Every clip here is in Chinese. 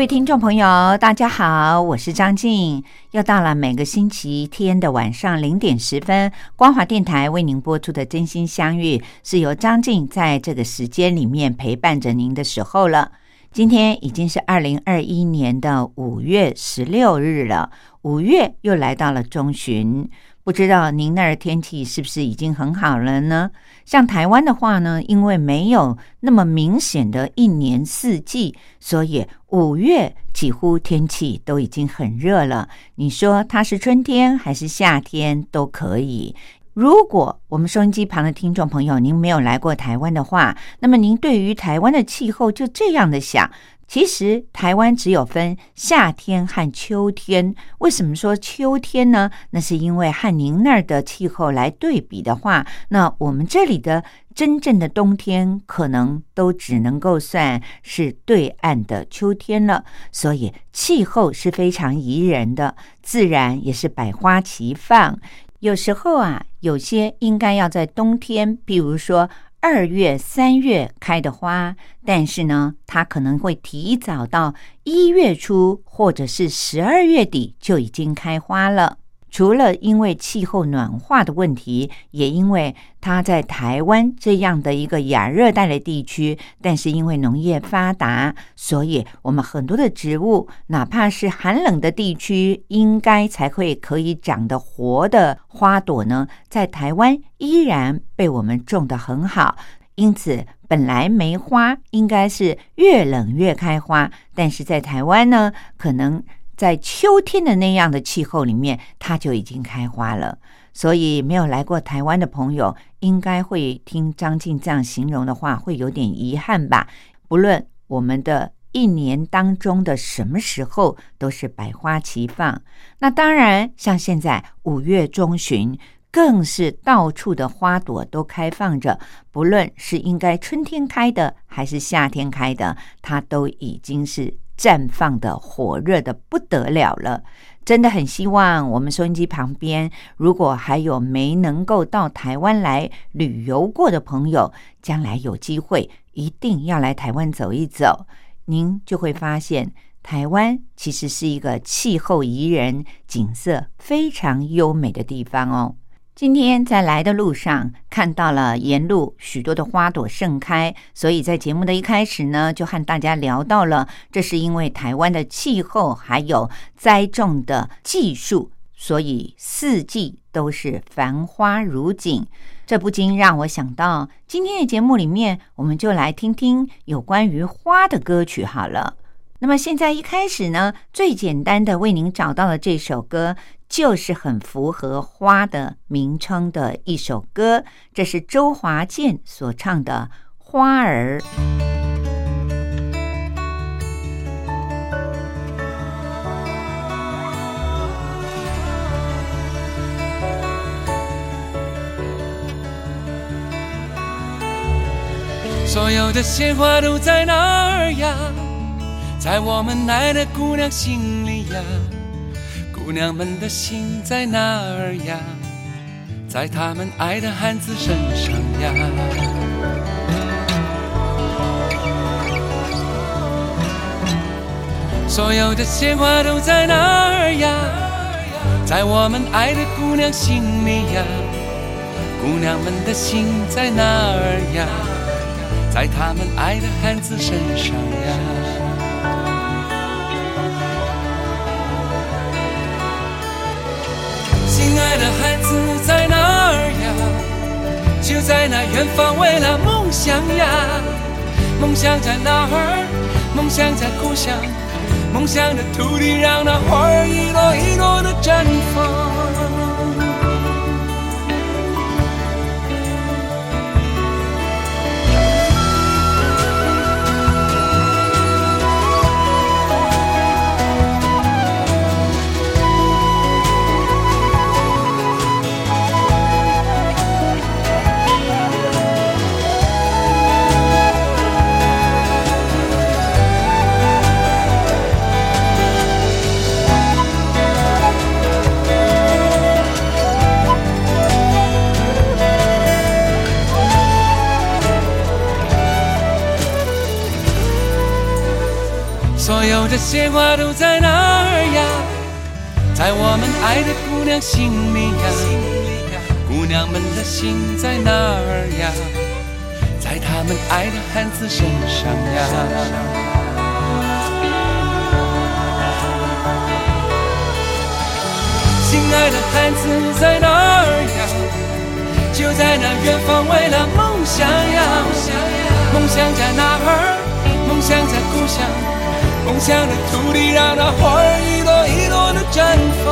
各位听众朋友，大家好，我是张静。又到了每个星期天的晚上零点十分，光华电台为您播出的《真心相遇》，是由张静在这个时间里面陪伴着您的时候了。今天已经是二零二一年的五月十六日了，五月又来到了中旬。不知道您那儿天气是不是已经很好了呢？像台湾的话呢，因为没有那么明显的一年四季，所以五月几乎天气都已经很热了。你说它是春天还是夏天都可以。如果我们收音机旁的听众朋友您没有来过台湾的话，那么您对于台湾的气候就这样的想。其实台湾只有分夏天和秋天。为什么说秋天呢？那是因为和您那儿的气候来对比的话，那我们这里的真正的冬天可能都只能够算是对岸的秋天了。所以气候是非常宜人的，自然也是百花齐放。有时候啊，有些应该要在冬天，比如说。二月、三月开的花，但是呢，它可能会提早到一月初，或者是十二月底就已经开花了。除了因为气候暖化的问题，也因为它在台湾这样的一个亚热带的地区，但是因为农业发达，所以我们很多的植物，哪怕是寒冷的地区，应该才会可以长得活的花朵呢，在台湾依然被我们种得很好。因此，本来梅花应该是越冷越开花，但是在台湾呢，可能。在秋天的那样的气候里面，它就已经开花了。所以没有来过台湾的朋友，应该会听张静这样形容的话，会有点遗憾吧。不论我们的一年当中的什么时候，都是百花齐放。那当然，像现在五月中旬，更是到处的花朵都开放着。不论是应该春天开的，还是夏天开的，它都已经是。绽放的火热的不得了了，真的很希望我们收音机旁边，如果还有没能够到台湾来旅游过的朋友，将来有机会一定要来台湾走一走，您就会发现台湾其实是一个气候宜人、景色非常优美的地方哦。今天在来的路上看到了沿路许多的花朵盛开，所以在节目的一开始呢，就和大家聊到了，这是因为台湾的气候还有栽种的技术，所以四季都是繁花如锦。这不禁让我想到，今天的节目里面，我们就来听听有关于花的歌曲好了。那么现在一开始呢，最简单的为您找到了这首歌。就是很符合花的名称的一首歌，这是周华健所唱的《花儿》。所有的鲜花都在哪儿呀？在我们爱的姑娘心里呀。姑娘们的心在哪儿呀？在他们爱的汉子身上呀。所有的鲜花都在哪儿呀？在我们爱的姑娘心里呀。姑娘们的心在哪儿呀？在他们爱的汉子身上呀。的孩子在哪儿呀？就在那远方，为了梦想呀。梦想在哪儿？梦想在故乡。梦想的土地让那花儿一朵一朵的绽放。这些话都在哪儿呀？在我们爱的姑娘心里呀。姑娘们的心在哪儿呀？在他们爱的汉子身上呀。心爱的汉子在哪儿呀？就在那远方，为了梦想呀。梦想在哪儿？梦想在故乡。梦想的土地，让那花儿一朵一朵的绽放。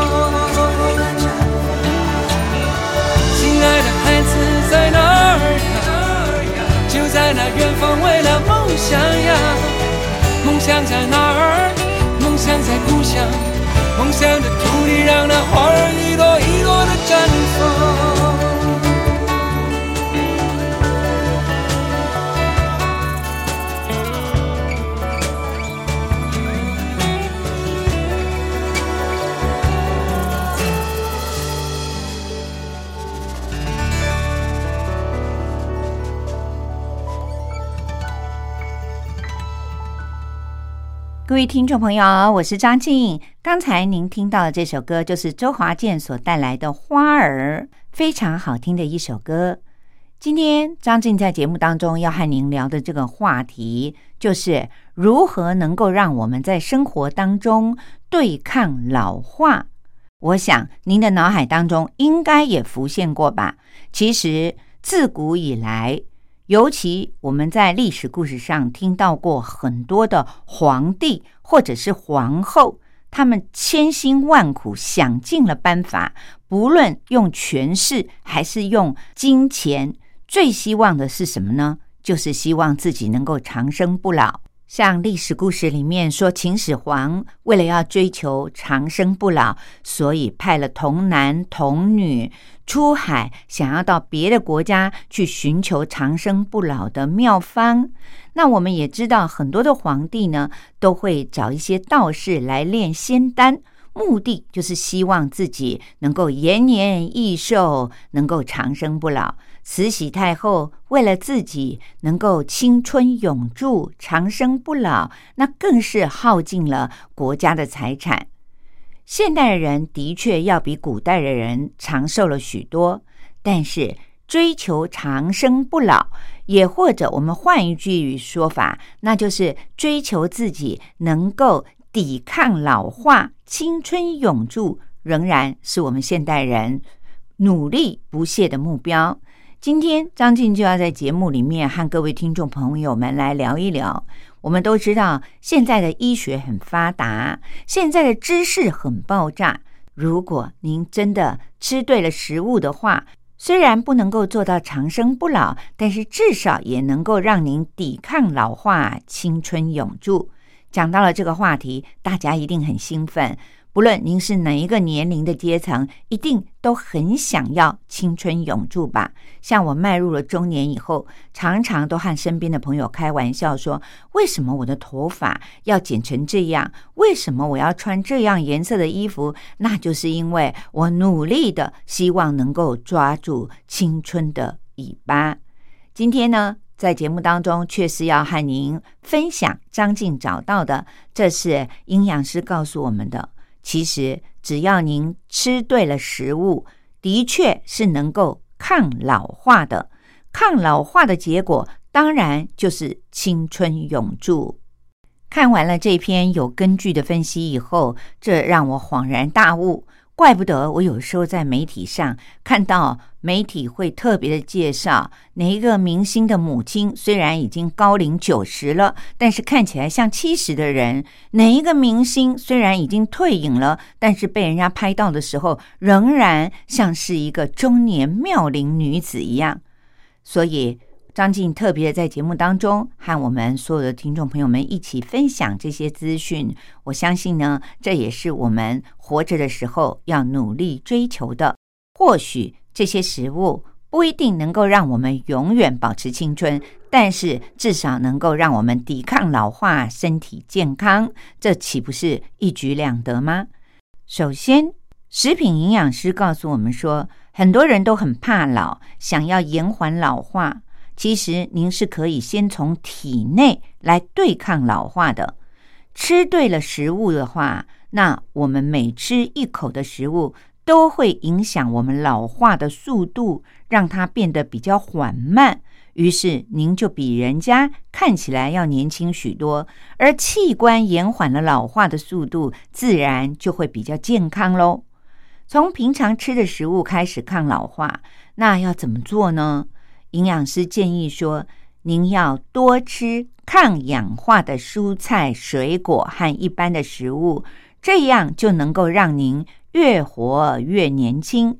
亲爱的孩子在哪儿呀？就在那远方，为了梦想呀。梦想在哪儿？梦想在故乡。梦想的土地，让那花儿一朵一朵的绽放。各位听众朋友，我是张静。刚才您听到的这首歌，就是周华健所带来的《花儿》，非常好听的一首歌。今天张静在节目当中要和您聊的这个话题，就是如何能够让我们在生活当中对抗老化。我想您的脑海当中应该也浮现过吧？其实自古以来。尤其我们在历史故事上听到过很多的皇帝或者是皇后，他们千辛万苦想尽了办法，不论用权势还是用金钱，最希望的是什么呢？就是希望自己能够长生不老。像历史故事里面说，秦始皇为了要追求长生不老，所以派了童男童女出海，想要到别的国家去寻求长生不老的妙方。那我们也知道，很多的皇帝呢，都会找一些道士来炼仙丹，目的就是希望自己能够延年益寿，能够长生不老。慈禧太后为了自己能够青春永驻、长生不老，那更是耗尽了国家的财产。现代的人的确要比古代的人长寿了许多，但是追求长生不老，也或者我们换一句说法，那就是追求自己能够抵抗老化、青春永驻，仍然是我们现代人努力不懈的目标。今天张静就要在节目里面和各位听众朋友们来聊一聊。我们都知道，现在的医学很发达，现在的知识很爆炸。如果您真的吃对了食物的话，虽然不能够做到长生不老，但是至少也能够让您抵抗老化、青春永驻。讲到了这个话题，大家一定很兴奋。不论您是哪一个年龄的阶层，一定都很想要青春永驻吧？像我迈入了中年以后，常常都和身边的朋友开玩笑说：“为什么我的头发要剪成这样？为什么我要穿这样颜色的衣服？那就是因为我努力的希望能够抓住青春的尾巴。”今天呢，在节目当中，确实要和您分享张静找到的，这是营养师告诉我们的。其实，只要您吃对了食物，的确是能够抗老化的。抗老化的结果，当然就是青春永驻。看完了这篇有根据的分析以后，这让我恍然大悟。怪不得我有时候在媒体上看到媒体会特别的介绍哪一个明星的母亲，虽然已经高龄九十了，但是看起来像七十的人；哪一个明星虽然已经退隐了，但是被人家拍到的时候，仍然像是一个中年妙龄女子一样。所以。张静特别在节目当中和我们所有的听众朋友们一起分享这些资讯，我相信呢，这也是我们活着的时候要努力追求的。或许这些食物不一定能够让我们永远保持青春，但是至少能够让我们抵抗老化、身体健康，这岂不是一举两得吗？首先，食品营养师告诉我们说，很多人都很怕老，想要延缓老化。其实您是可以先从体内来对抗老化的。吃对了食物的话，那我们每吃一口的食物都会影响我们老化的速度，让它变得比较缓慢。于是您就比人家看起来要年轻许多，而器官延缓了老化的速度，自然就会比较健康喽。从平常吃的食物开始抗老化，那要怎么做呢？营养师建议说：“您要多吃抗氧化的蔬菜、水果和一般的食物，这样就能够让您越活越年轻。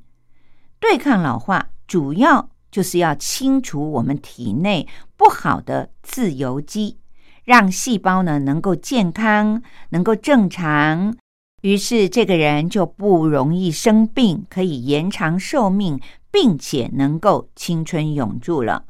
对抗老化，主要就是要清除我们体内不好的自由基，让细胞呢能够健康、能够正常。于是这个人就不容易生病，可以延长寿命。”并且能够青春永驻了。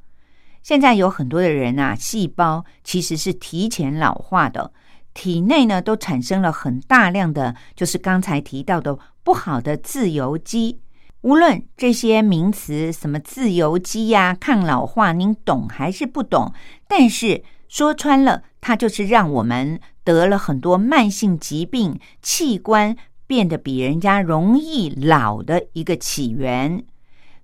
现在有很多的人啊，细胞其实是提前老化的，体内呢都产生了很大量的，就是刚才提到的不好的自由基。无论这些名词，什么自由基呀、抗老化，您懂还是不懂？但是说穿了，它就是让我们得了很多慢性疾病，器官变得比人家容易老的一个起源。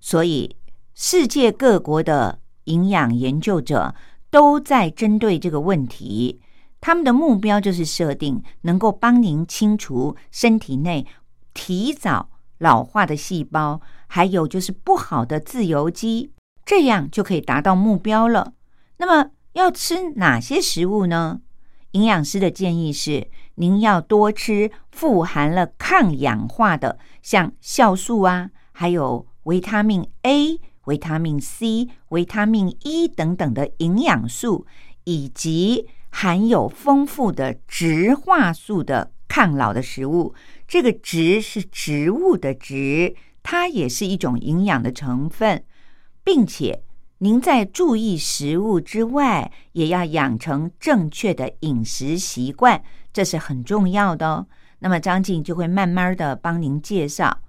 所以，世界各国的营养研究者都在针对这个问题。他们的目标就是设定能够帮您清除身体内提早老化的细胞，还有就是不好的自由基，这样就可以达到目标了。那么，要吃哪些食物呢？营养师的建议是，您要多吃富含了抗氧化的，像酵素啊，还有。维他命 A、维他命 C、维他命 E 等等的营养素，以及含有丰富的植化素的抗老的食物。这个“植”是植物的“植”，它也是一种营养的成分，并且您在注意食物之外，也要养成正确的饮食习惯，这是很重要的哦。那么张静就会慢慢的帮您介绍。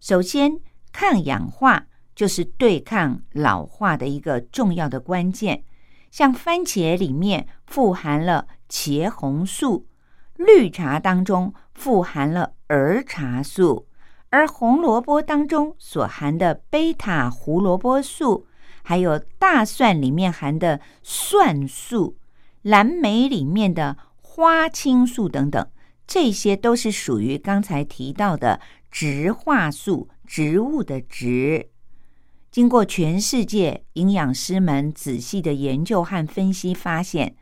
首先。抗氧化就是对抗老化的一个重要的关键。像番茄里面富含了茄红素，绿茶当中富含了儿茶素，而红萝卜当中所含的贝塔胡萝卜素，还有大蒜里面含的蒜素，蓝莓里面的花青素等等，这些都是属于刚才提到的植化素。植物的植，经过全世界营养师们仔细的研究和分析，发现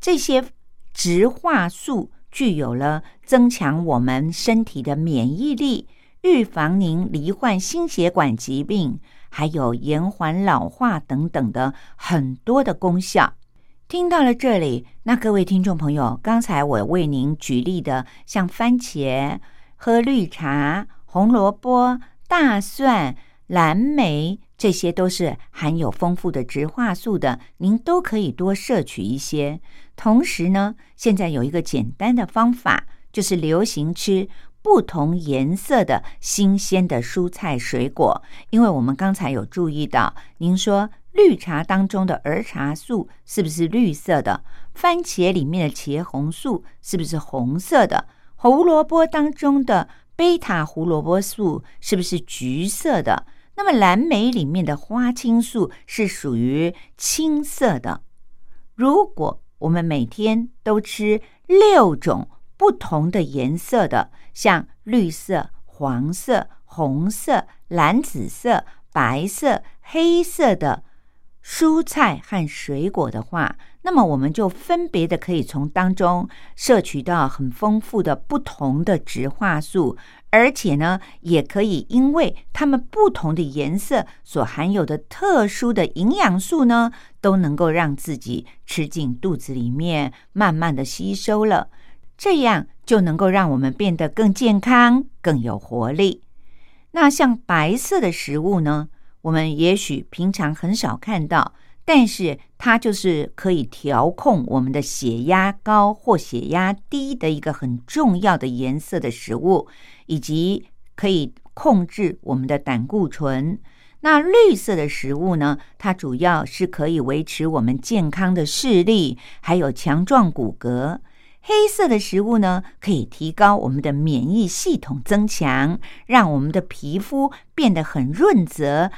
这些植化素具有了增强我们身体的免疫力、预防您罹患心血管疾病，还有延缓老化等等的很多的功效。听到了这里，那各位听众朋友，刚才我为您举例的，像番茄、喝绿茶、红萝卜。大蒜、蓝莓，这些都是含有丰富的植化素的，您都可以多摄取一些。同时呢，现在有一个简单的方法，就是流行吃不同颜色的新鲜的蔬菜水果。因为我们刚才有注意到，您说绿茶当中的儿茶素是不是绿色的？番茄里面的茄红素是不是红色的？胡萝卜当中的。贝塔胡萝卜素是不是橘色的？那么蓝莓里面的花青素是属于青色的。如果我们每天都吃六种不同的颜色的，像绿色、黄色、红色、蓝紫色、白色、黑色的蔬菜和水果的话，那么我们就分别的可以从当中摄取到很丰富的不同的植化素，而且呢，也可以因为它们不同的颜色所含有的特殊的营养素呢，都能够让自己吃进肚子里面，慢慢的吸收了，这样就能够让我们变得更健康、更有活力。那像白色的食物呢，我们也许平常很少看到。但是它就是可以调控我们的血压高或血压低的一个很重要的颜色的食物，以及可以控制我们的胆固醇。那绿色的食物呢？它主要是可以维持我们健康的视力，还有强壮骨骼。黑色的食物呢，可以提高我们的免疫系统，增强，让我们的皮肤变得很润泽。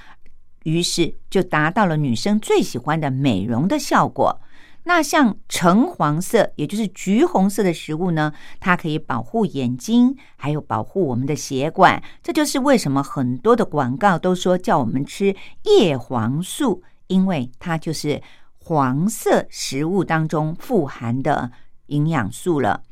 于是就达到了女生最喜欢的美容的效果。那像橙黄色，也就是橘红色的食物呢，它可以保护眼睛，还有保护我们的血管。这就是为什么很多的广告都说叫我们吃叶黄素，因为它就是黄色食物当中富含的营养素了。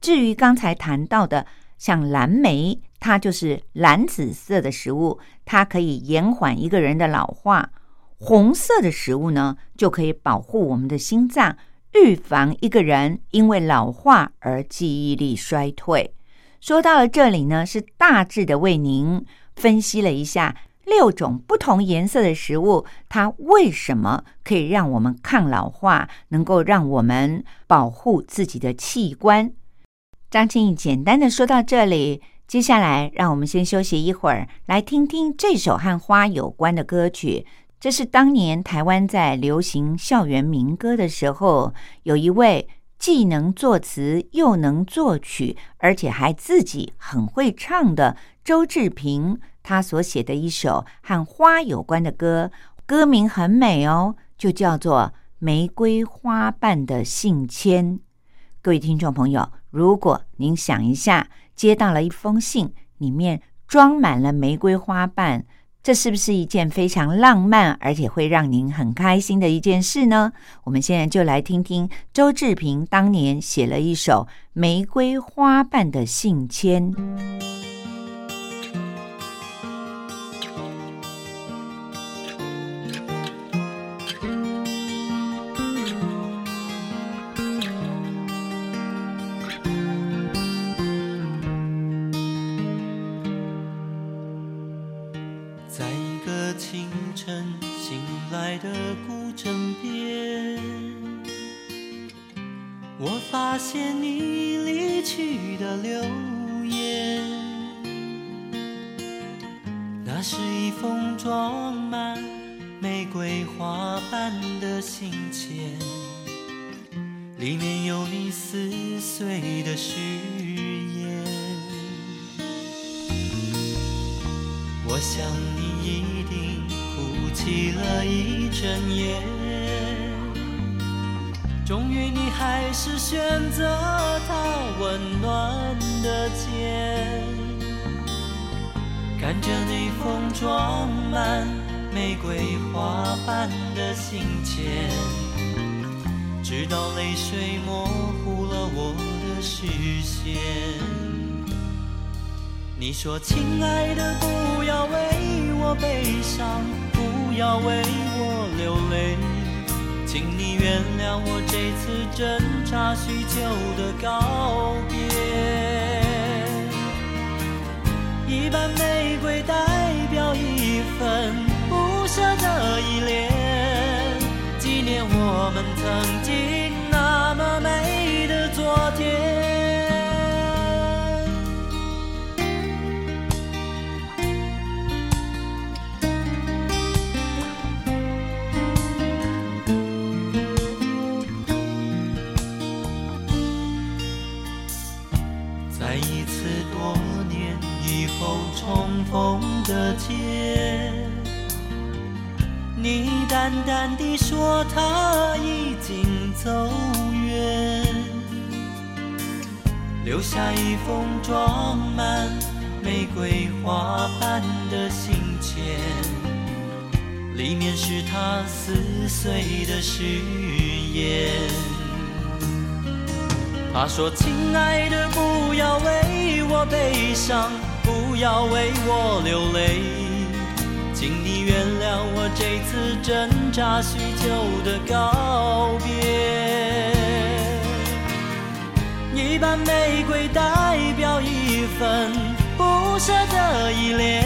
至于刚才谈到的，像蓝莓。它就是蓝紫色的食物，它可以延缓一个人的老化。红色的食物呢，就可以保护我们的心脏，预防一个人因为老化而记忆力衰退。说到了这里呢，是大致的为您分析了一下六种不同颜色的食物，它为什么可以让我们抗老化，能够让我们保护自己的器官。张庆义简单的说到这里。接下来，让我们先休息一会儿，来听听这首和花有关的歌曲。这是当年台湾在流行校园民歌的时候，有一位既能作词又能作曲，而且还自己很会唱的周志平，他所写的一首和花有关的歌，歌名很美哦，就叫做《玫瑰花瓣的信签》。各位听众朋友，如果您想一下。接到了一封信，里面装满了玫瑰花瓣，这是不是一件非常浪漫，而且会让您很开心的一件事呢？我们现在就来听听周志平当年写了一首《玫瑰花瓣的信的古镇边，我发现你离去的留言。那是一封装满玫瑰花瓣的信笺，里面有你撕碎的誓言。我想你。起了一整夜。终于，你还是选择他温暖的肩，看着你风装满玫瑰花瓣的信笺，直到泪水模糊了我的视线。你说：“亲爱的，不要为我悲伤。”不要为我流泪，请你原谅我这次挣扎许久的告别。一瓣玫瑰代表一份不舍的依恋，纪念我们曾经下一封装满玫瑰花瓣的信笺，里面是他撕碎的誓言。他说：“亲爱的，不要为我悲伤，不要为我流泪，请你原谅我这次挣扎许久的告别。瓣玫瑰代表一份不舍的依恋，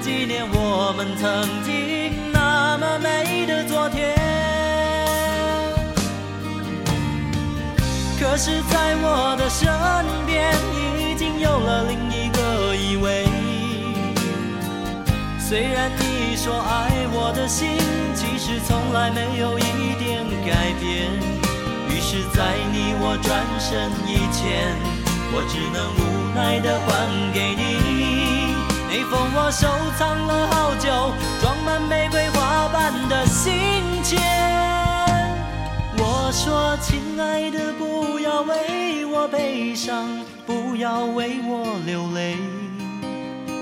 纪念我们曾经那么美的昨天。”可是，在我的身边，已经有了另一个依偎。虽然你说爱我的心，其实从来没有一点改变。是，在你我转身以前，我只能无奈的还给你那封我收藏了好久、装满玫瑰花瓣的信笺。我说：“亲爱的，不要为我悲伤，不要为我流泪，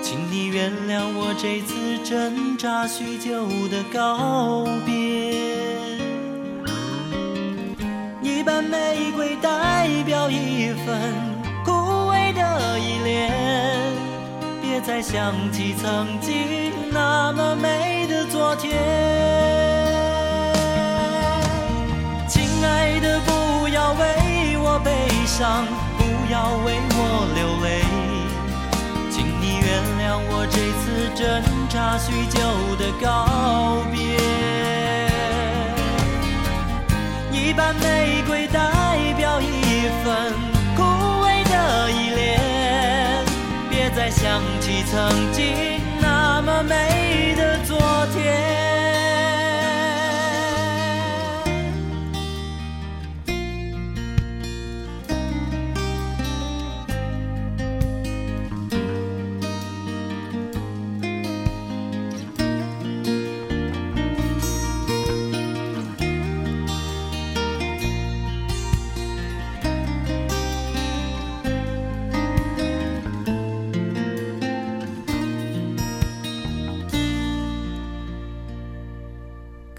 请你原谅我这次挣扎许久的告别。一瓣玫瑰代表一份枯萎的依恋，别再想起曾经那么美的昨天。”亲爱的，不要为我悲伤，不要为我流泪，请你原谅我这次挣扎许久的告别。一瓣玫瑰代表一份枯萎的依恋，别再想起曾经那么美的昨天。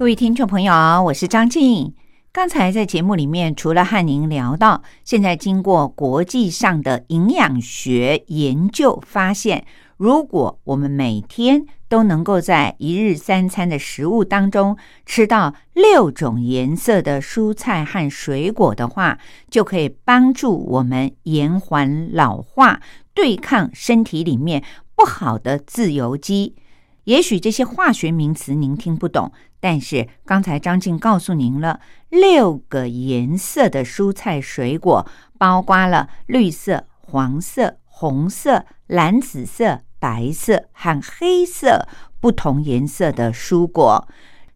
各位听众朋友，我是张静。刚才在节目里面，除了和您聊到，现在经过国际上的营养学研究发现，如果我们每天都能够在一日三餐的食物当中吃到六种颜色的蔬菜和水果的话，就可以帮助我们延缓老化，对抗身体里面不好的自由基。也许这些化学名词您听不懂。但是刚才张静告诉您了，六个颜色的蔬菜水果，包括了绿色、黄色、红色、蓝紫色、白色和黑色不同颜色的蔬果。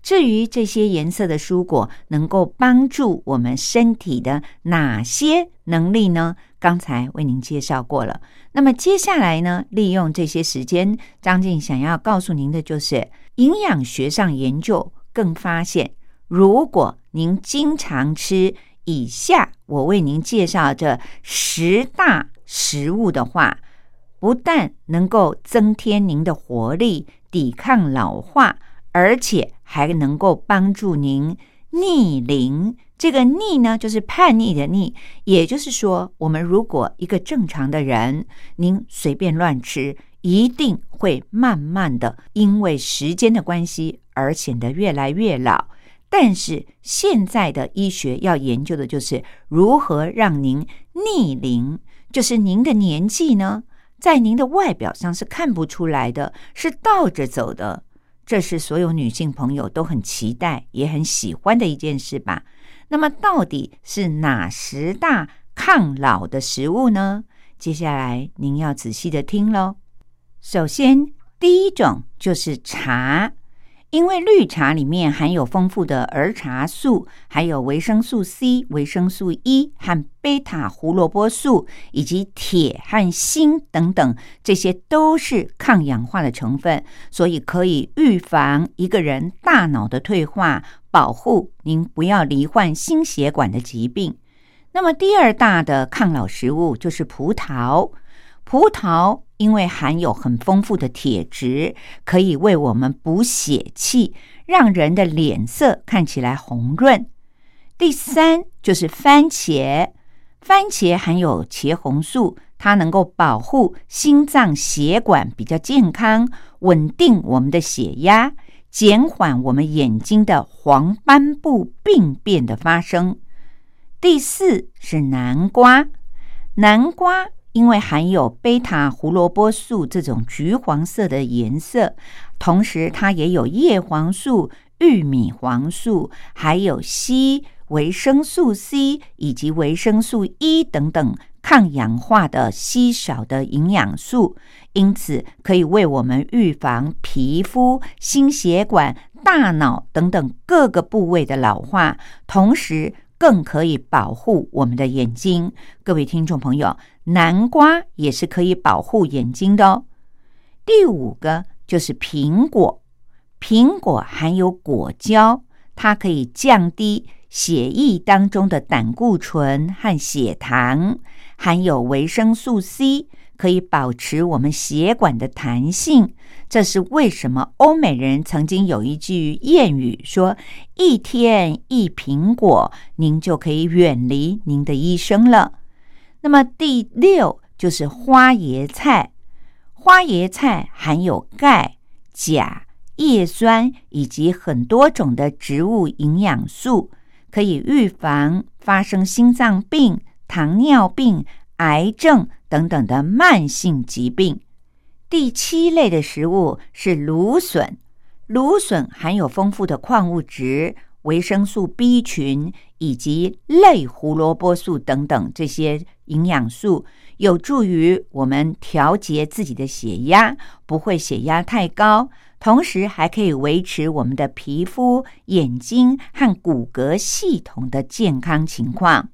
至于这些颜色的蔬果能够帮助我们身体的哪些能力呢？刚才为您介绍过了。那么接下来呢，利用这些时间，张静想要告诉您的就是营养学上研究。更发现，如果您经常吃以下我为您介绍这十大食物的话，不但能够增添您的活力、抵抗老化，而且还能够帮助您逆龄。这个逆呢，就是叛逆的逆。也就是说，我们如果一个正常的人，您随便乱吃。一定会慢慢的，因为时间的关系而显得越来越老。但是现在的医学要研究的就是如何让您逆龄，就是您的年纪呢，在您的外表上是看不出来的，是倒着走的。这是所有女性朋友都很期待也很喜欢的一件事吧？那么到底是哪十大抗老的食物呢？接下来您要仔细的听喽。首先，第一种就是茶，因为绿茶里面含有丰富的儿茶素，还有维生素 C、维生素 E 和贝塔胡萝卜素，以及铁和锌等等，这些都是抗氧化的成分，所以可以预防一个人大脑的退化，保护您不要罹患心血管的疾病。那么，第二大的抗老食物就是葡萄。葡萄因为含有很丰富的铁质，可以为我们补血气，让人的脸色看起来红润。第三就是番茄，番茄含有茄红素，它能够保护心脏血管比较健康，稳定我们的血压，减缓我们眼睛的黄斑部病变的发生。第四是南瓜，南瓜因为含有贝塔胡萝卜素这种橘黄色的颜色，同时它也有叶黄素、玉米黄素，还有硒。维生素 C 以及维生素 E 等等抗氧化的稀少的营养素，因此可以为我们预防皮肤、心血管、大脑等等各个部位的老化，同时更可以保护我们的眼睛。各位听众朋友，南瓜也是可以保护眼睛的哦。第五个就是苹果，苹果含有果胶，它可以降低。血液当中的胆固醇和血糖含有维生素 C，可以保持我们血管的弹性。这是为什么欧美人曾经有一句谚语说：“一天一苹果，您就可以远离您的医生了。”那么第六就是花椰菜，花椰菜含有钙、钾、叶酸以及很多种的植物营养素。可以预防发生心脏病、糖尿病、癌症等等的慢性疾病。第七类的食物是芦笋，芦笋含有丰富的矿物质、维生素 B 群以及类胡萝卜素等等这些营养素，有助于我们调节自己的血压，不会血压太高。同时还可以维持我们的皮肤、眼睛和骨骼系统的健康情况。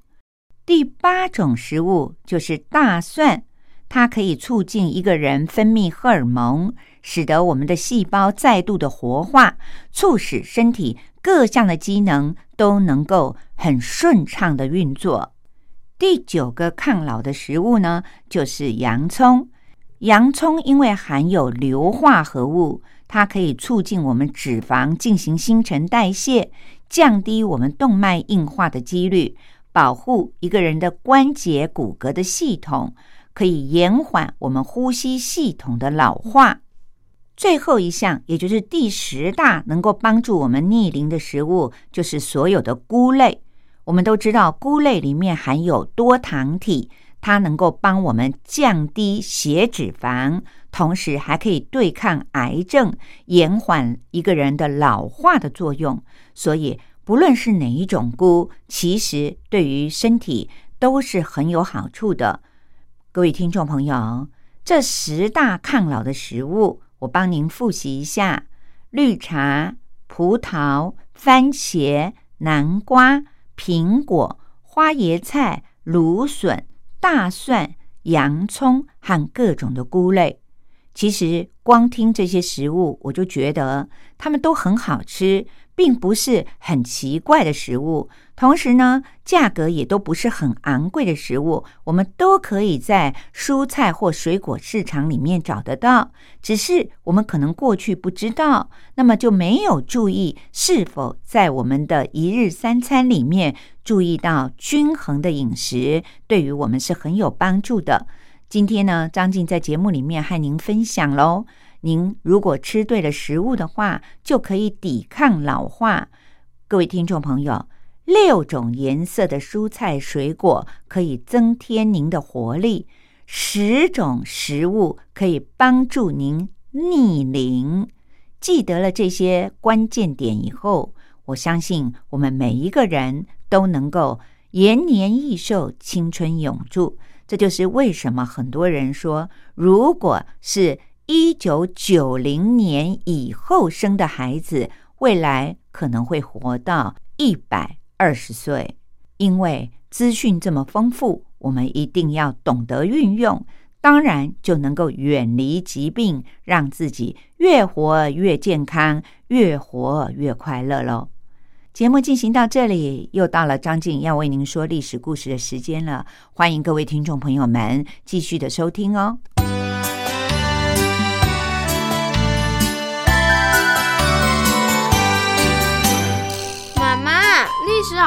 第八种食物就是大蒜，它可以促进一个人分泌荷尔蒙，使得我们的细胞再度的活化，促使身体各项的机能都能够很顺畅的运作。第九个抗老的食物呢，就是洋葱。洋葱因为含有硫化合物。它可以促进我们脂肪进行新陈代谢，降低我们动脉硬化的几率，保护一个人的关节骨骼的系统，可以延缓我们呼吸系统的老化。最后一项，也就是第十大能够帮助我们逆龄的食物，就是所有的菇类。我们都知道，菇类里面含有多糖体。它能够帮我们降低血脂肪，同时还可以对抗癌症、延缓一个人的老化的作用。所以，不论是哪一种菇，其实对于身体都是很有好处的。各位听众朋友，这十大抗老的食物，我帮您复习一下：绿茶、葡萄、番茄、南瓜、苹果、花椰菜、芦笋。大蒜、洋葱和各种的菇类，其实光听这些食物，我就觉得它们都很好吃。并不是很奇怪的食物，同时呢，价格也都不是很昂贵的食物，我们都可以在蔬菜或水果市场里面找得到。只是我们可能过去不知道，那么就没有注意是否在我们的一日三餐里面注意到均衡的饮食，对于我们是很有帮助的。今天呢，张静在节目里面和您分享喽。您如果吃对了食物的话，就可以抵抗老化。各位听众朋友，六种颜色的蔬菜水果可以增添您的活力，十种食物可以帮助您逆龄。记得了这些关键点以后，我相信我们每一个人都能够延年益寿、青春永驻。这就是为什么很多人说，如果是。一九九零年以后生的孩子，未来可能会活到一百二十岁。因为资讯这么丰富，我们一定要懂得运用，当然就能够远离疾病，让自己越活越健康，越活越快乐喽。节目进行到这里，又到了张静要为您说历史故事的时间了。欢迎各位听众朋友们继续的收听哦。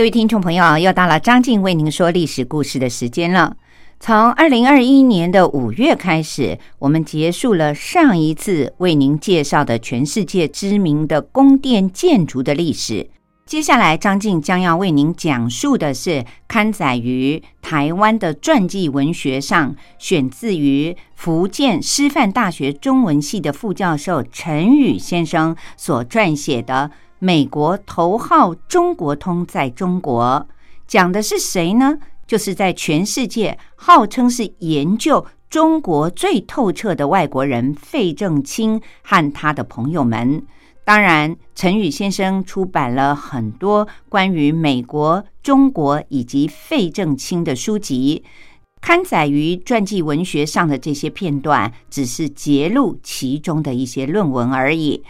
各位听众朋友，又到了张静为您说历史故事的时间了。从二零二一年的五月开始，我们结束了上一次为您介绍的全世界知名的宫殿建筑的历史。接下来，张静将要为您讲述的是刊载于台湾的传记文学上，选自于福建师范大学中文系的副教授陈宇先生所撰写的。美国头号中国通在中国讲的是谁呢？就是在全世界号称是研究中国最透彻的外国人费正清和他的朋友们。当然，陈宇先生出版了很多关于美国、中国以及费正清的书籍，刊载于传记文学上的这些片段，只是揭露其中的一些论文而已。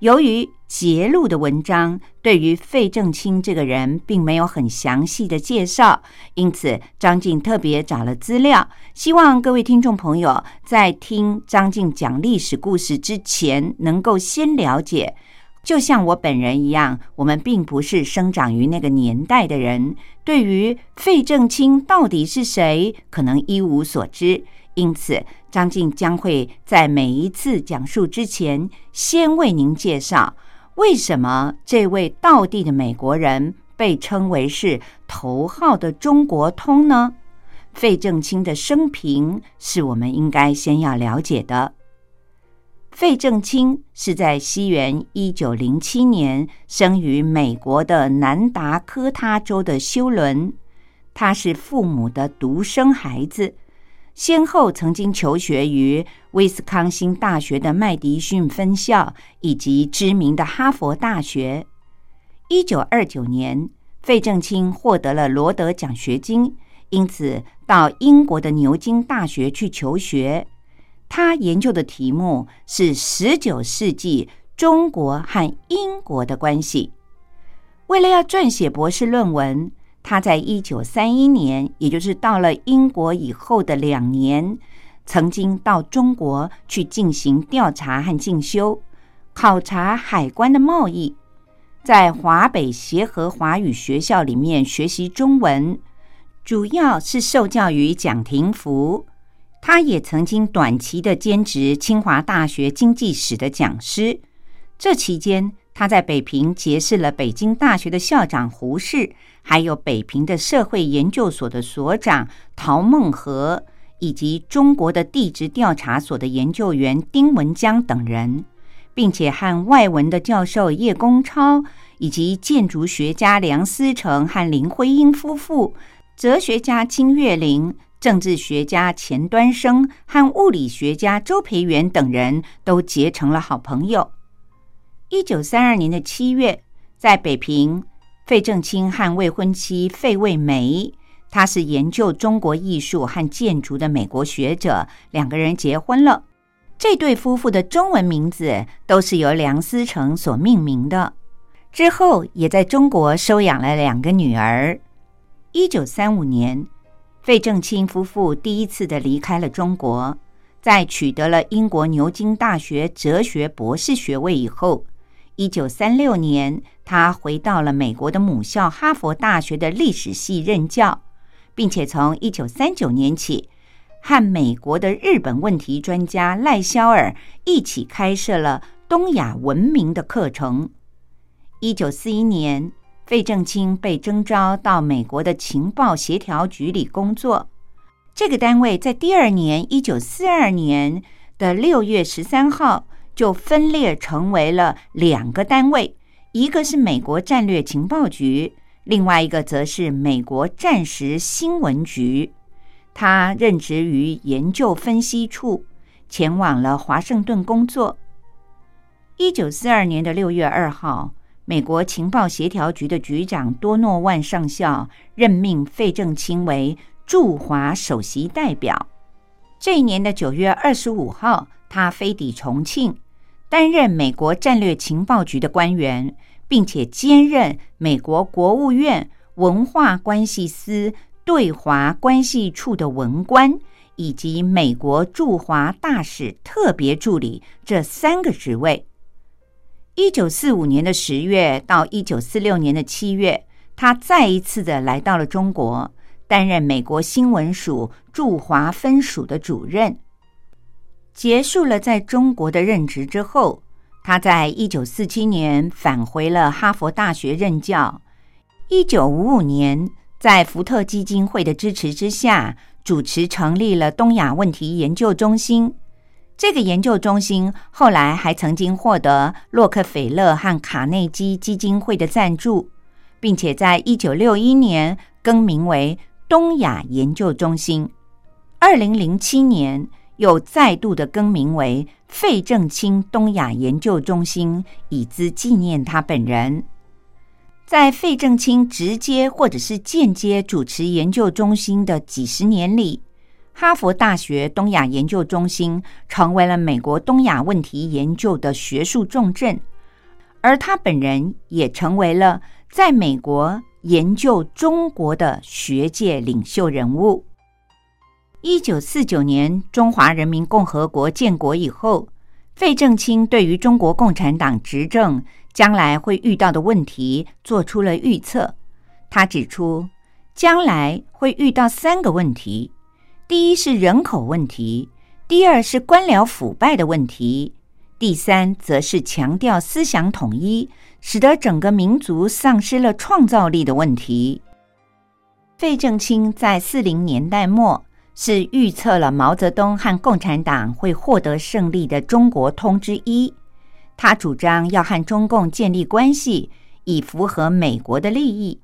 由于揭露的文章对于费正清这个人并没有很详细的介绍，因此张静特别找了资料，希望各位听众朋友在听张静讲历史故事之前，能够先了解。就像我本人一样，我们并不是生长于那个年代的人，对于费正清到底是谁，可能一无所知。因此，张静将会在每一次讲述之前，先为您介绍为什么这位道地的美国人被称为是头号的中国通呢？费正清的生平是我们应该先要了解的。费正清是在西元一九零七年生于美国的南达科他州的休伦，他是父母的独生孩子。先后曾经求学于威斯康星大学的麦迪逊分校以及知名的哈佛大学。一九二九年，费正清获得了罗德奖学金，因此到英国的牛津大学去求学。他研究的题目是十九世纪中国和英国的关系。为了要撰写博士论文。他在一九三一年，也就是到了英国以后的两年，曾经到中国去进行调查和进修，考察海关的贸易，在华北协和华语学校里面学习中文，主要是受教于蒋廷福。他也曾经短期的兼职清华大学经济史的讲师。这期间，他在北平结识了北京大学的校长胡适。还有北平的社会研究所的所长陶孟和，以及中国的地质调查所的研究员丁文江等人，并且和外文的教授叶公超，以及建筑学家梁思成和林徽因夫妇，哲学家金岳霖，政治学家钱端升和物理学家周培源等人都结成了好朋友。一九三二年的七月，在北平。费正清和未婚妻费慰梅，他是研究中国艺术和建筑的美国学者，两个人结婚了。这对夫妇的中文名字都是由梁思成所命名的。之后也在中国收养了两个女儿。一九三五年，费正清夫妇第一次的离开了中国，在取得了英国牛津大学哲学博士学位以后。一九三六年，他回到了美国的母校哈佛大学的历史系任教，并且从一九三九年起，和美国的日本问题专家赖肖尔一起开设了东亚文明的课程。一九四一年，费正清被征召到美国的情报协调局里工作。这个单位在第二年，一九四二年的六月十三号。就分裂成为了两个单位，一个是美国战略情报局，另外一个则是美国战时新闻局，他任职于研究分析处，前往了华盛顿工作。一九四二年的六月二号，美国情报协调局的局长多诺万上校任命费正清为驻华首席代表。这一年的九月二十五号，他飞抵重庆，担任美国战略情报局的官员。并且兼任美国国务院文化关系司对华关系处的文官，以及美国驻华大使特别助理这三个职位。一九四五年的十月到一九四六年的七月，他再一次的来到了中国，担任美国新闻署驻华分署的主任。结束了在中国的任职之后。他在一九四七年返回了哈佛大学任教。一九五五年，在福特基金会的支持之下，主持成立了东亚问题研究中心。这个研究中心后来还曾经获得洛克菲勒和卡内基基金会的赞助，并且在一九六一年更名为东亚研究中心。二零零七年。又再度的更名为费正清东亚研究中心，以资纪念他本人。在费正清直接或者是间接主持研究中心的几十年里，哈佛大学东亚研究中心成为了美国东亚问题研究的学术重镇，而他本人也成为了在美国研究中国的学界领袖人物。一九四九年，中华人民共和国建国以后，费正清对于中国共产党执政将来会遇到的问题做出了预测。他指出，将来会遇到三个问题：第一是人口问题，第二是官僚腐败的问题，第三则是强调思想统一，使得整个民族丧失了创造力的问题。费正清在四零年代末。是预测了毛泽东和共产党会获得胜利的中国通之一。他主张要和中共建立关系，以符合美国的利益。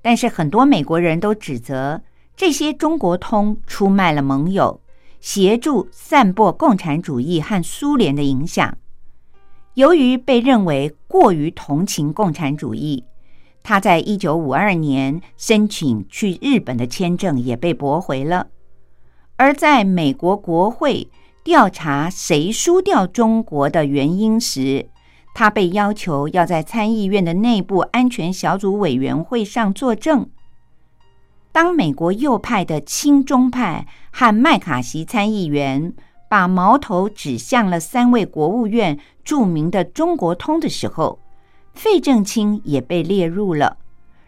但是很多美国人都指责这些中国通出卖了盟友，协助散播共产主义和苏联的影响。由于被认为过于同情共产主义，他在一九五二年申请去日本的签证也被驳回了。而在美国国会调查谁输掉中国的原因时，他被要求要在参议院的内部安全小组委员会上作证。当美国右派的亲中派和麦卡锡参议员把矛头指向了三位国务院著名的中国通的时候，费正清也被列入了，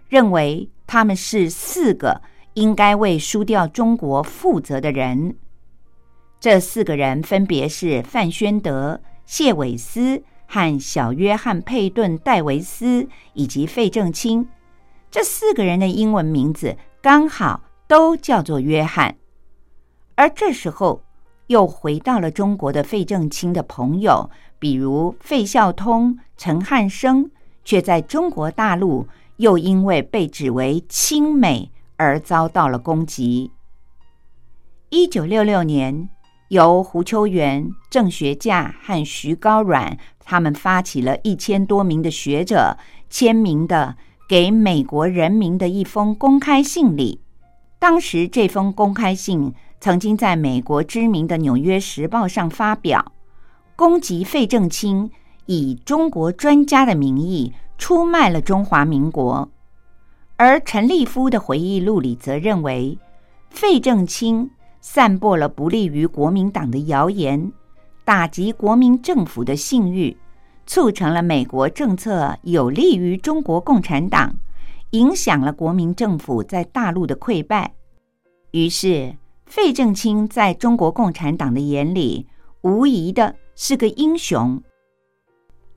认为他们是四个。应该为输掉中国负责的人，这四个人分别是范宣德、谢伟思和小约翰·佩顿·戴维斯以及费正清。这四个人的英文名字刚好都叫做约翰。而这时候又回到了中国的费正清的朋友，比如费孝通、陈汉生，却在中国大陆又因为被指为亲美。而遭到了攻击。一九六六年，由胡秋原、郑学稼和徐高阮他们发起了一千多名的学者签名的给美国人民的一封公开信里。当时这封公开信曾经在美国知名的《纽约时报》上发表，攻击费正清以中国专家的名义出卖了中华民国。而陈立夫的回忆录里则认为，费正清散播了不利于国民党的谣言，打击国民政府的信誉，促成了美国政策有利于中国共产党，影响了国民政府在大陆的溃败。于是，费正清在中国共产党的眼里，无疑的是个英雄。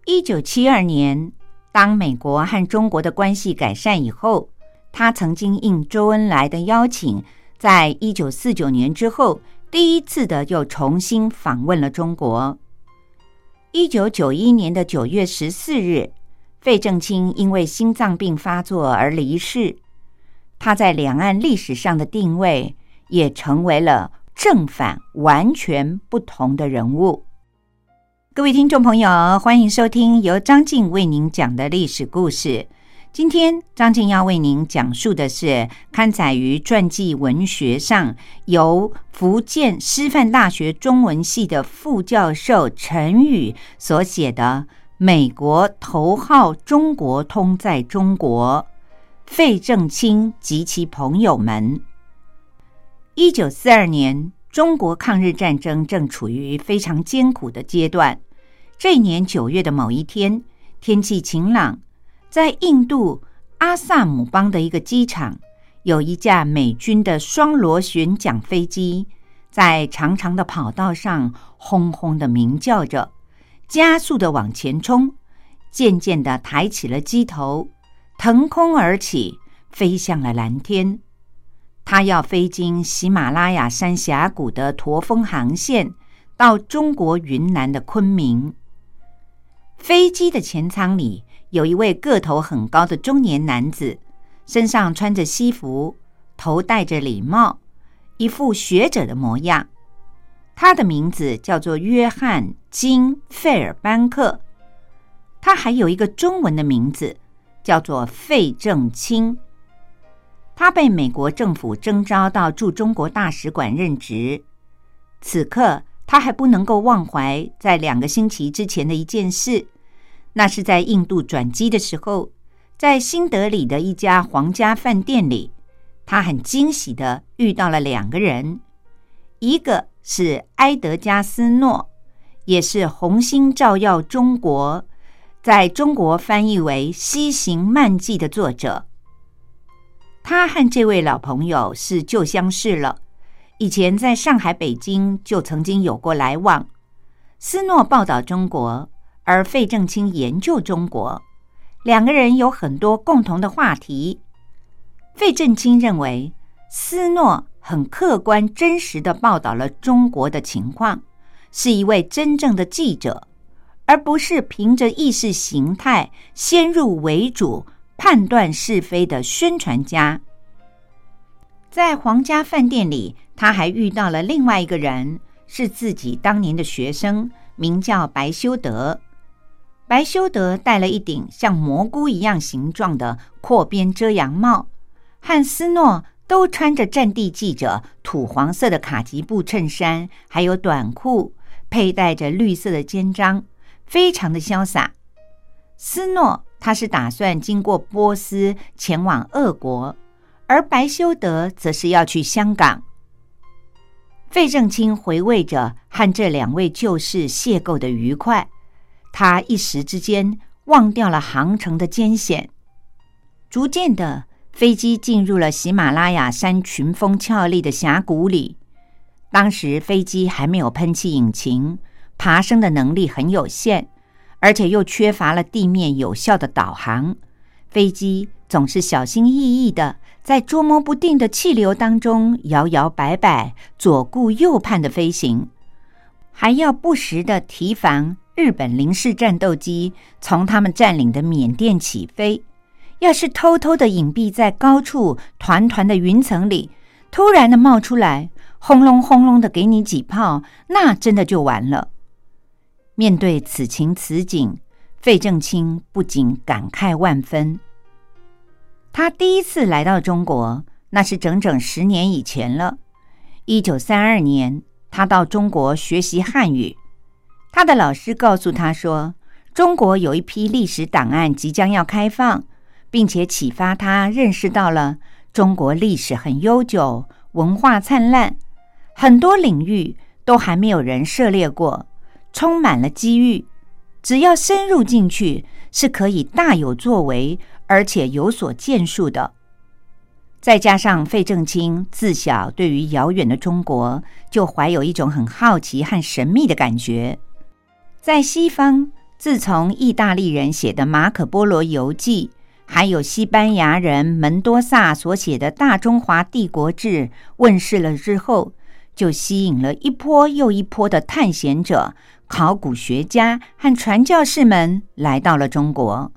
一九七二年，当美国和中国的关系改善以后。他曾经应周恩来的邀请，在一九四九年之后，第一次的又重新访问了中国。一九九一年的九月十四日，费正清因为心脏病发作而离世。他在两岸历史上的定位也成为了正反完全不同的人物。各位听众朋友，欢迎收听由张静为您讲的历史故事。今天张静要为您讲述的是刊载于传记文学上，由福建师范大学中文系的副教授陈宇所写的《美国头号中国通在中国：费正清及其朋友们》。一九四二年，中国抗日战争正处于非常艰苦的阶段。这一年九月的某一天，天气晴朗。在印度阿萨姆邦的一个机场，有一架美军的双螺旋桨飞机，在长长的跑道上轰轰的鸣叫着，加速的往前冲，渐渐的抬起了机头，腾空而起，飞向了蓝天。它要飞经喜马拉雅山峡谷的驼峰航线，到中国云南的昆明。飞机的前舱里。有一位个头很高的中年男子，身上穿着西服，头戴着礼帽，一副学者的模样。他的名字叫做约翰·金·费尔班克。他还有一个中文的名字，叫做费正清。他被美国政府征召到驻中国大使馆任职。此刻，他还不能够忘怀在两个星期之前的一件事。那是在印度转机的时候，在新德里的一家皇家饭店里，他很惊喜的遇到了两个人，一个是埃德加斯诺，也是《红星照耀中国》在中国翻译为《西行漫记》的作者。他和这位老朋友是旧相识了，以前在上海、北京就曾经有过来往。斯诺报道中国。而费正清研究中国，两个人有很多共同的话题。费正清认为，斯诺很客观、真实的报道了中国的情况，是一位真正的记者，而不是凭着意识形态先入为主判断是非的宣传家。在皇家饭店里，他还遇到了另外一个人，是自己当年的学生，名叫白修德。白修德戴了一顶像蘑菇一样形状的阔边遮阳帽，汉斯诺都穿着战地记者土黄色的卡其布衬衫，还有短裤，佩戴着绿色的肩章，非常的潇洒。斯诺他是打算经过波斯前往俄国，而白修德则是要去香港。费正清回味着和这两位旧识邂逅的愉快。他一时之间忘掉了航程的艰险，逐渐的，飞机进入了喜马拉雅山群峰峭立的峡谷里。当时飞机还没有喷气引擎，爬升的能力很有限，而且又缺乏了地面有效的导航。飞机总是小心翼翼的在捉摸不定的气流当中摇摇摆摆、左顾右盼的飞行，还要不时的提防。日本零式战斗机从他们占领的缅甸起飞，要是偷偷的隐蔽在高处团团的云层里，突然的冒出来，轰隆轰隆的给你几炮，那真的就完了。面对此情此景，费正清不禁感慨万分。他第一次来到中国，那是整整十年以前了。一九三二年，他到中国学习汉语。他的老师告诉他说：“中国有一批历史档案即将要开放，并且启发他认识到了中国历史很悠久，文化灿烂，很多领域都还没有人涉猎过，充满了机遇。只要深入进去，是可以大有作为，而且有所建树的。”再加上费正清自小对于遥远的中国就怀有一种很好奇和神秘的感觉。在西方，自从意大利人写的《马可波罗游记》，还有西班牙人门多萨所写的《大中华帝国志》问世了之后，就吸引了一波又一波的探险者、考古学家和传教士们来到了中国。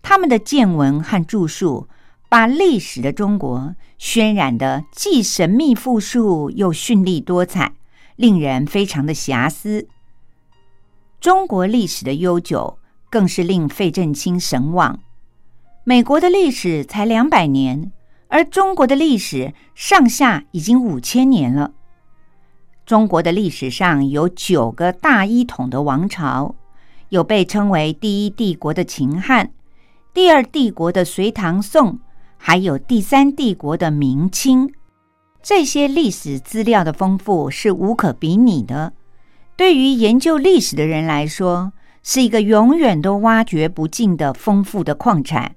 他们的见闻和著述，把历史的中国渲染的既神秘富庶又绚丽多彩，令人非常的遐思。中国历史的悠久，更是令费正清神往。美国的历史才两百年，而中国的历史上下已经五千年了。中国的历史上有九个大一统的王朝，有被称为第一帝国的秦汉。第二帝国的隋唐宋，还有第三帝国的明清，这些历史资料的丰富是无可比拟的。对于研究历史的人来说，是一个永远都挖掘不尽的丰富的矿产。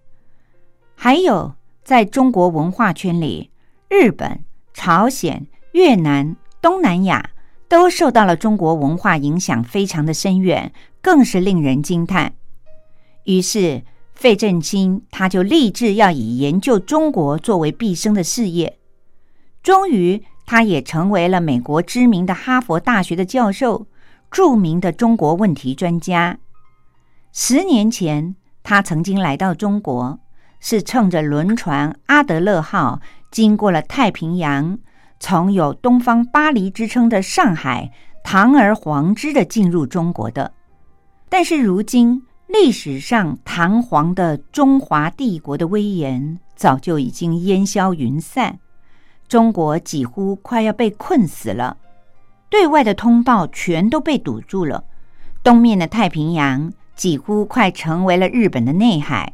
还有，在中国文化圈里，日本、朝鲜、越南、东南亚都受到了中国文化影响，非常的深远，更是令人惊叹。于是。费正清他就立志要以研究中国作为毕生的事业，终于他也成为了美国知名的哈佛大学的教授，著名的中国问题专家。十年前，他曾经来到中国，是乘着轮船阿德勒号，经过了太平洋，从有“东方巴黎”之称的上海堂而皇之的进入中国的。但是如今。历史上堂皇的中华帝国的威严早就已经烟消云散，中国几乎快要被困死了，对外的通道全都被堵住了，东面的太平洋几乎快成为了日本的内海，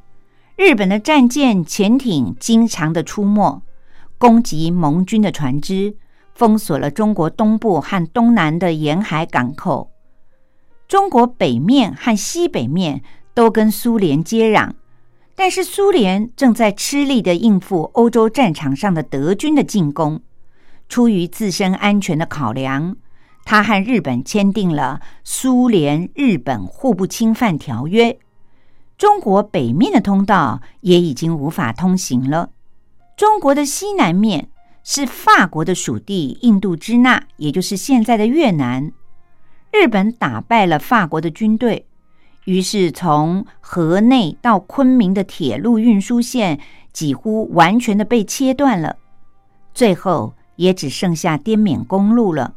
日本的战舰、潜艇经常的出没，攻击盟军的船只，封锁了中国东部和东南的沿海港口。中国北面和西北面都跟苏联接壤，但是苏联正在吃力的应付欧洲战场上的德军的进攻。出于自身安全的考量，他和日本签订了《苏联日本互不侵犯条约》。中国北面的通道也已经无法通行了。中国的西南面是法国的属地印度支那，也就是现在的越南。日本打败了法国的军队，于是从河内到昆明的铁路运输线几乎完全的被切断了，最后也只剩下滇缅公路了。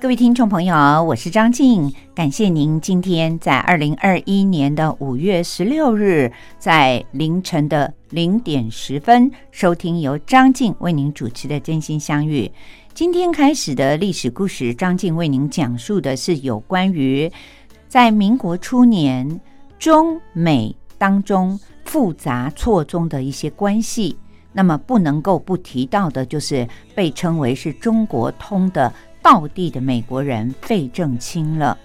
各位听众朋友，我是张静，感谢您今天在二零二一年的五月十六日，在凌晨的零点十分收听由张静为您主持的《真心相遇》。今天开始的历史故事，张静为您讲述的是有关于在民国初年中美当中复杂错综的一些关系。那么不能够不提到的，就是被称为是中国通的。道地的美国人费正清了。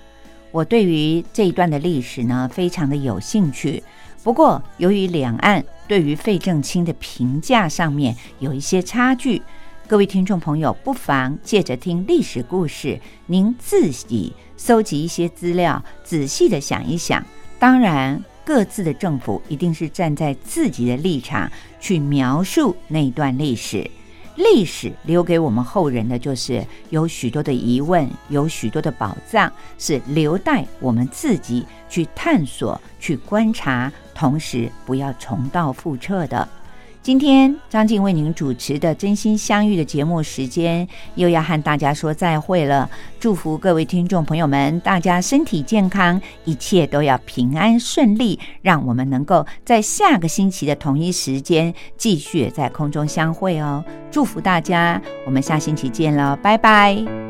我对于这一段的历史呢，非常的有兴趣。不过，由于两岸对于费正清的评价上面有一些差距，各位听众朋友不妨借着听历史故事，您自己搜集一些资料，仔细的想一想。当然，各自的政府一定是站在自己的立场去描述那段历史。历史留给我们后人的，就是有许多的疑问，有许多的宝藏，是留待我们自己去探索、去观察，同时不要重蹈覆辙的。今天张静为您主持的《真心相遇》的节目时间，又要和大家说再会了。祝福各位听众朋友们，大家身体健康，一切都要平安顺利，让我们能够在下个星期的同一时间继续在空中相会哦。祝福大家，我们下星期见了，拜拜。